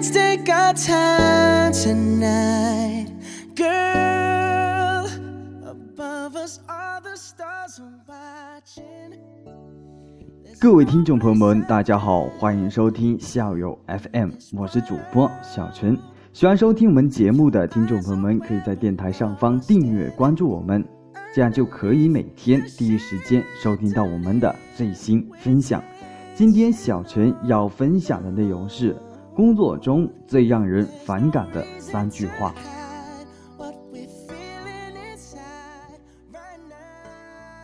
Let's take our time tonight, girl. Above us, all the stars are watching. 各位听众朋友们，大家好，欢迎收听校友 FM，我是主播小陈。喜欢收听我们节目的听众朋友们，可以在电台上方订阅关注我们，这样就可以每天第一时间收听到我们的最新分享。今天小陈要分享的内容是工作中最让人反感的三句话。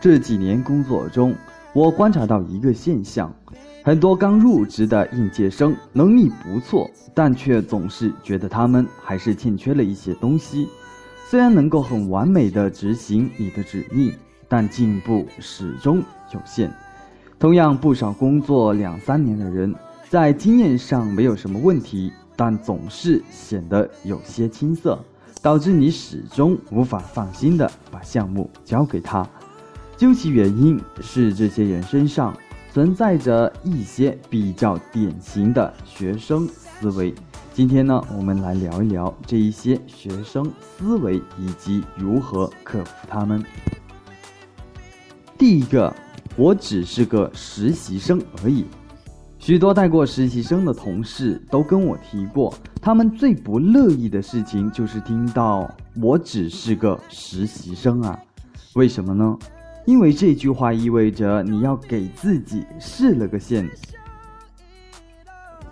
这几年工作中，我观察到一个现象：很多刚入职的应届生能力不错，但却总是觉得他们还是欠缺了一些东西。虽然能够很完美的执行你的指令，但进步始终有限。同样，不少工作两三年的人，在经验上没有什么问题，但总是显得有些青涩，导致你始终无法放心的把项目交给他。究其原因，是这些人身上存在着一些比较典型的学生思维。今天呢，我们来聊一聊这一些学生思维以及如何克服他们。第一个，我只是个实习生而已。许多带过实习生的同事都跟我提过，他们最不乐意的事情就是听到“我只是个实习生啊”。为什么呢？因为这句话意味着你要给自己试了个线。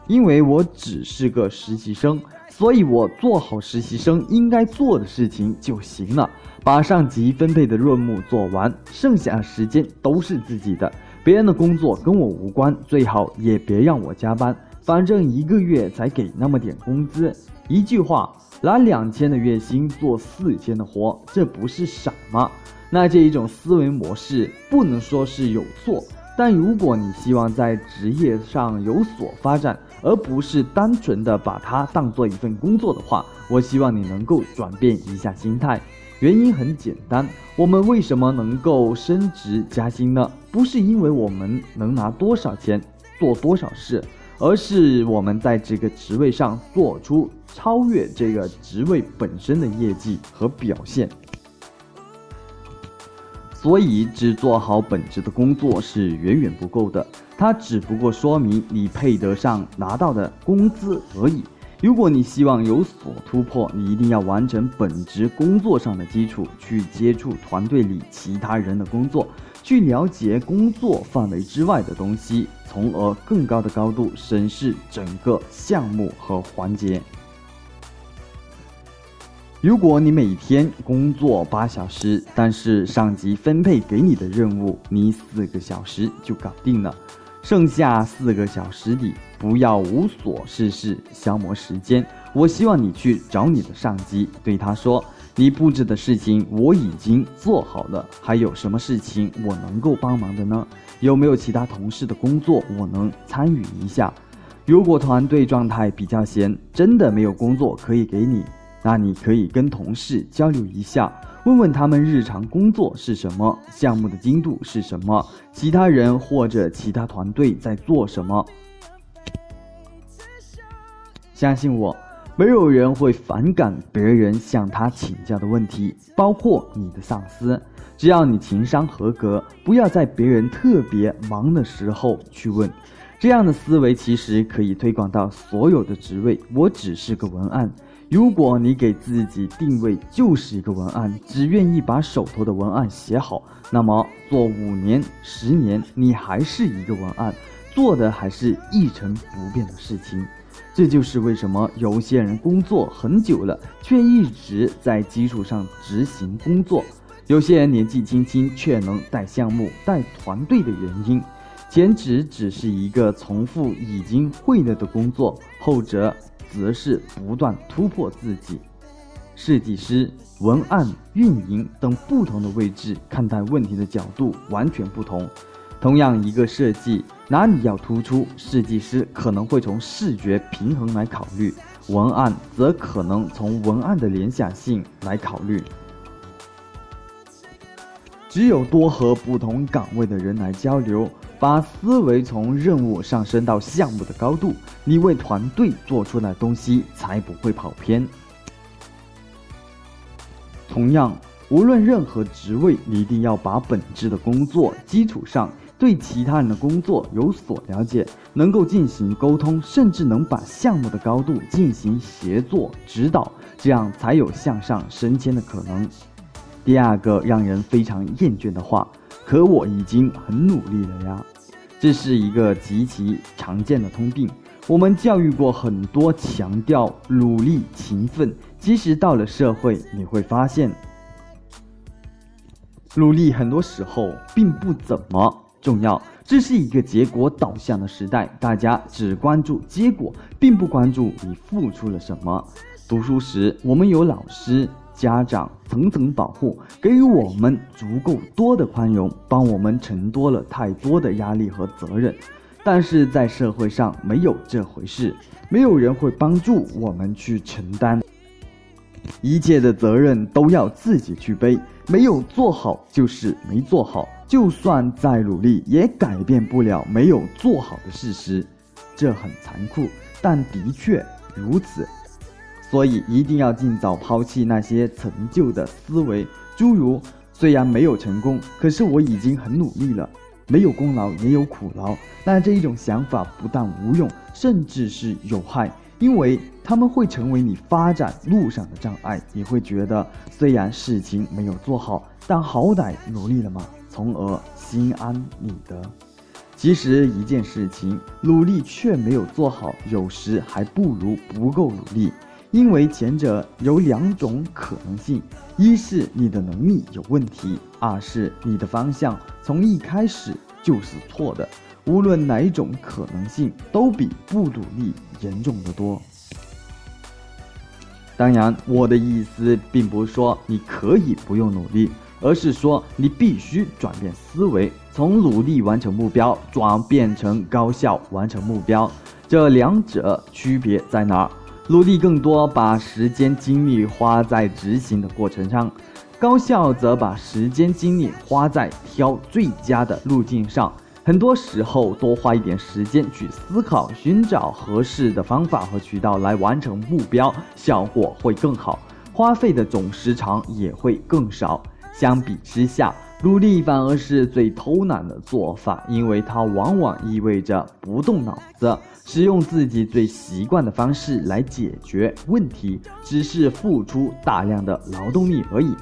因为我只是个实习生，所以我做好实习生应该做的事情就行了，把上级分配的任务做完，剩下时间都是自己的，别人的工作跟我无关，最好也别让我加班，反正一个月才给那么点工资。一句话，拿两千的月薪做四千的活，这不是傻吗？那这一种思维模式不能说是有错，但如果你希望在职业上有所发展，而不是单纯的把它当做一份工作的话，我希望你能够转变一下心态。原因很简单，我们为什么能够升职加薪呢？不是因为我们能拿多少钱做多少事，而是我们在这个职位上做出超越这个职位本身的业绩和表现。所以，只做好本职的工作是远远不够的，它只不过说明你配得上拿到的工资而已。如果你希望有所突破，你一定要完成本职工作上的基础，去接触团队里其他人的工作，去了解工作范围之外的东西，从而更高的高度审视整个项目和环节。如果你每天工作八小时，但是上级分配给你的任务，你四个小时就搞定了，剩下四个小时里不要无所事事消磨时间。我希望你去找你的上级，对他说：“你布置的事情我已经做好了，还有什么事情我能够帮忙的呢？有没有其他同事的工作我能参与一下？如果团队状态比较闲，真的没有工作可以给你。”那你可以跟同事交流一下，问问他们日常工作是什么，项目的进度是什么，其他人或者其他团队在做什么。相信我，没有人会反感别人向他请教的问题，包括你的上司。只要你情商合格，不要在别人特别忙的时候去问。这样的思维其实可以推广到所有的职位。我只是个文案。如果你给自己定位就是一个文案，只愿意把手头的文案写好，那么做五年、十年，你还是一个文案，做的还是一成不变的事情。这就是为什么有些人工作很久了，却一直在基础上执行工作；有些人年纪轻轻却能带项目、带团队的原因。前者只是一个重复已经会了的工作，后者。则是不断突破自己。设计师、文案、运营等不同的位置看待问题的角度完全不同。同样一个设计，哪里要突出，设计师可能会从视觉平衡来考虑，文案则可能从文案的联想性来考虑。只有多和不同岗位的人来交流，把思维从任务上升到项目的高度，你为团队做出的东西才不会跑偏。同样，无论任何职位，你一定要把本质的工作基础上，对其他人的工作有所了解，能够进行沟通，甚至能把项目的高度进行协作指导，这样才有向上升迁的可能。第二个让人非常厌倦的话。可我已经很努力了呀，这是一个极其常见的通病。我们教育过很多强调努力勤奋，即使到了社会，你会发现，努力很多时候并不怎么重要。这是一个结果导向的时代，大家只关注结果，并不关注你付出了什么。读书时，我们有老师。家长层层保护，给予我们足够多的宽容，帮我们承多了太多的压力和责任。但是在社会上没有这回事，没有人会帮助我们去承担一切的责任，都要自己去背。没有做好就是没做好，就算再努力也改变不了没有做好的事实。这很残酷，但的确如此。所以一定要尽早抛弃那些陈旧的思维，诸如虽然没有成功，可是我已经很努力了，没有功劳也有苦劳。那这一种想法不但无用，甚至是有害，因为他们会成为你发展路上的障碍。你会觉得虽然事情没有做好，但好歹努力了嘛，从而心安理得。其实一件事情努力却没有做好，有时还不如不够努力。因为前者有两种可能性：一是你的能力有问题，二是你的方向从一开始就是错的。无论哪一种可能性，都比不努力严重的多。当然，我的意思并不是说你可以不用努力，而是说你必须转变思维，从努力完成目标转变成高效完成目标。这两者区别在哪儿？努力更多，把时间精力花在执行的过程上；高效则把时间精力花在挑最佳的路径上。很多时候，多花一点时间去思考，寻找合适的方法和渠道来完成目标，效果会更好，花费的总时长也会更少。相比之下，努力反而是最偷懒的做法，因为它往往意味着不动脑子。使用自己最习惯的方式来解决问题，只是付出大量的劳动力而已。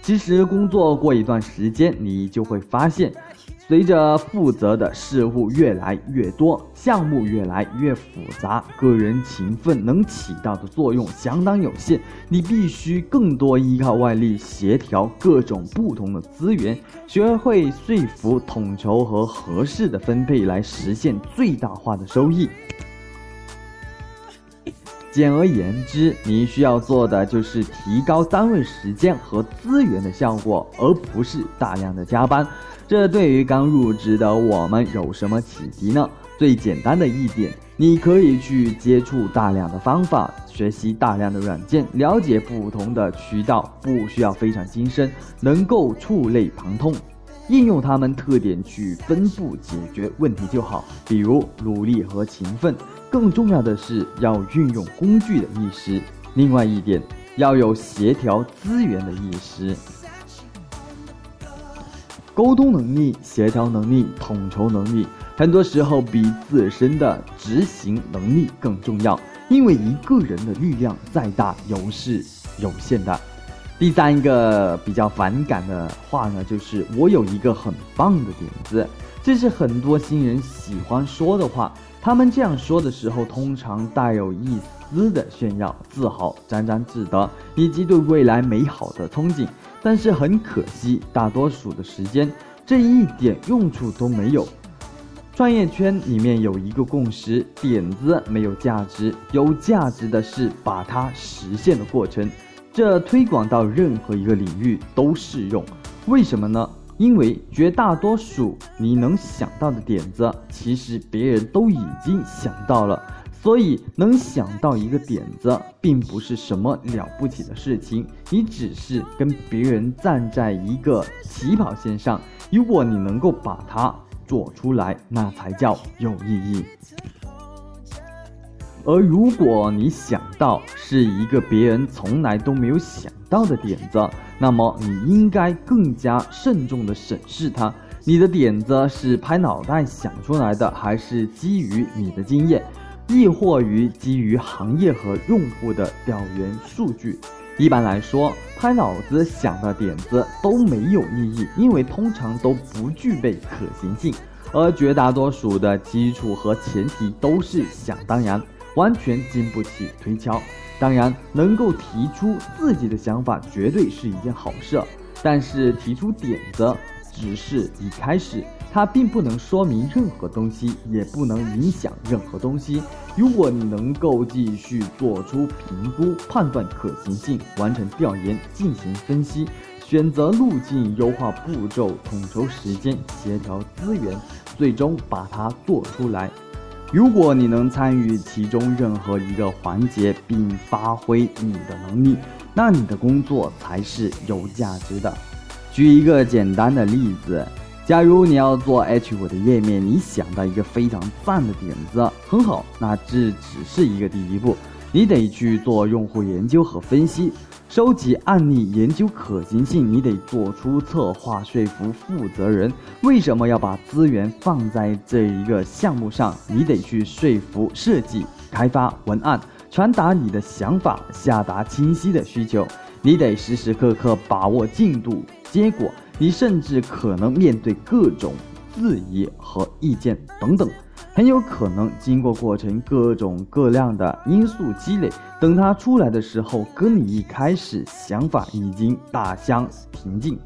其实工作过一段时间，你就会发现。随着负责的事物越来越多，项目越来越复杂，个人勤奋能起到的作用相当有限。你必须更多依靠外力协调各种不同的资源，学会说服、统筹和合适的分配，来实现最大化的收益。简而言之，你需要做的就是提高单位时间和资源的效果，而不是大量的加班。这对于刚入职的我们有什么启迪呢？最简单的一点，你可以去接触大量的方法，学习大量的软件，了解不同的渠道，不需要非常精深，能够触类旁通，应用它们特点去分步解决问题就好。比如努力和勤奋，更重要的是要运用工具的意识。另外一点，要有协调资源的意识。沟通能力、协调能力、统筹能力，很多时候比自身的执行能力更重要。因为一个人的力量再大，有是有限的。第三个比较反感的话呢，就是我有一个很棒的点子，这是很多新人喜欢说的话。他们这样说的时候，通常带有一丝的炫耀、自豪、沾沾自得，以及对未来美好的憧憬。但是很可惜，大多数的时间这一点用处都没有。创业圈里面有一个共识：点子没有价值，有价值的是把它实现的过程。这推广到任何一个领域都适用。为什么呢？因为绝大多数你能想到的点子，其实别人都已经想到了。所以能想到一个点子，并不是什么了不起的事情，你只是跟别人站在一个起跑线上。如果你能够把它做出来，那才叫有意义。而如果你想到是一个别人从来都没有想到的点子，那么你应该更加慎重地审视它。你的点子是拍脑袋想出来的，还是基于你的经验，亦或于基于行业和用户的调研数据？一般来说，拍脑子想的点子都没有意义，因为通常都不具备可行性，而绝大多数的基础和前提都是想当然。完全经不起推敲。当然，能够提出自己的想法，绝对是一件好事。但是，提出点子只是一开始，它并不能说明任何东西，也不能影响任何东西。如果你能够继续做出评估、判断可行性、完成调研、进行分析、选择路径、优化步骤、统筹时间、协调资源，最终把它做出来。如果你能参与其中任何一个环节并发挥你的能力，那你的工作才是有价值的。举一个简单的例子，假如你要做 H5 的页面，你想到一个非常赞的点子，很好，那这只是一个第一步，你得去做用户研究和分析。收集案例，研究可行性，你得做出策划，说服负责人为什么要把资源放在这一个项目上。你得去说服设计、开发、文案，传达你的想法，下达清晰的需求。你得时时刻刻把握进度、结果。你甚至可能面对各种质疑和意见等等。很有可能经过过程各种各样的因素积累，等它出来的时候，跟你一开始想法已经大相平静。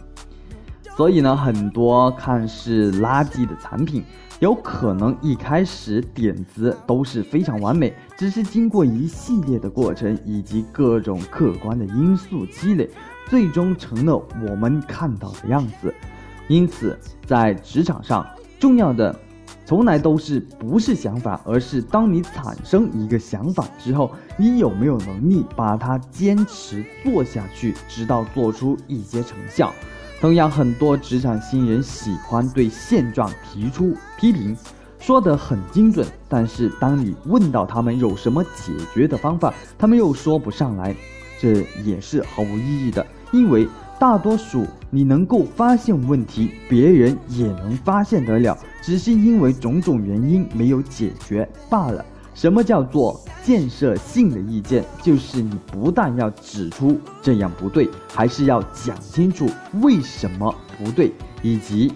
所以呢，很多看似垃圾的产品，有可能一开始点子都是非常完美，只是经过一系列的过程以及各种客观的因素积累，最终成了我们看到的样子。因此，在职场上，重要的。从来都是不是想法，而是当你产生一个想法之后，你有没有能力把它坚持做下去，直到做出一些成效。同样，很多职场新人喜欢对现状提出批评，说得很精准，但是当你问到他们有什么解决的方法，他们又说不上来，这也是毫无意义的，因为。大多数你能够发现问题，别人也能发现得了，只是因为种种原因没有解决罢了。什么叫做建设性的意见？就是你不但要指出这样不对，还是要讲清楚为什么不对，以及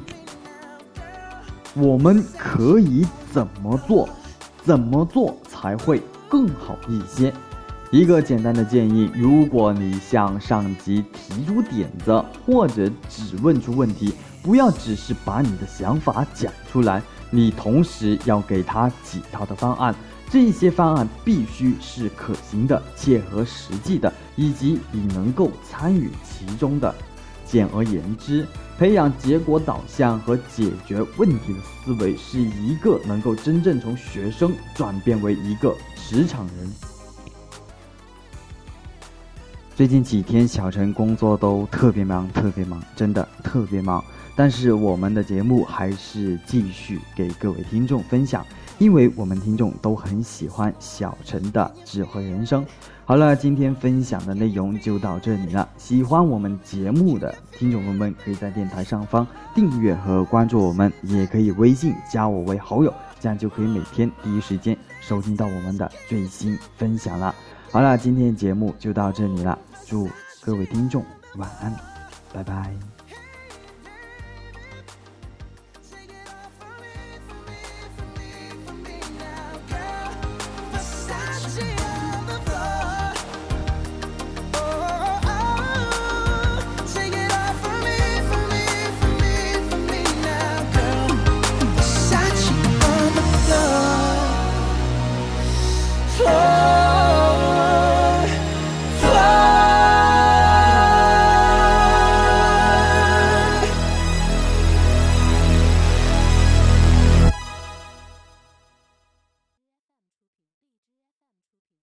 我们可以怎么做，怎么做才会更好一些。一个简单的建议：如果你向上级提出点子，或者只问出问题，不要只是把你的想法讲出来，你同时要给他几套的方案。这些方案必须是可行的、切合实际的，以及你能够参与其中的。简而言之，培养结果导向和解决问题的思维，是一个能够真正从学生转变为一个职场人。最近几天，小陈工作都特别忙，特别忙，真的特别忙。但是我们的节目还是继续给各位听众分享，因为我们听众都很喜欢小陈的智慧人生。好了，今天分享的内容就到这里了。喜欢我们节目的听众朋友们，可以在电台上方订阅和关注我们，也可以微信加我为好友，这样就可以每天第一时间收听到我们的最新分享了。好了，今天节目就到这里了。祝各位听众晚安，拜拜。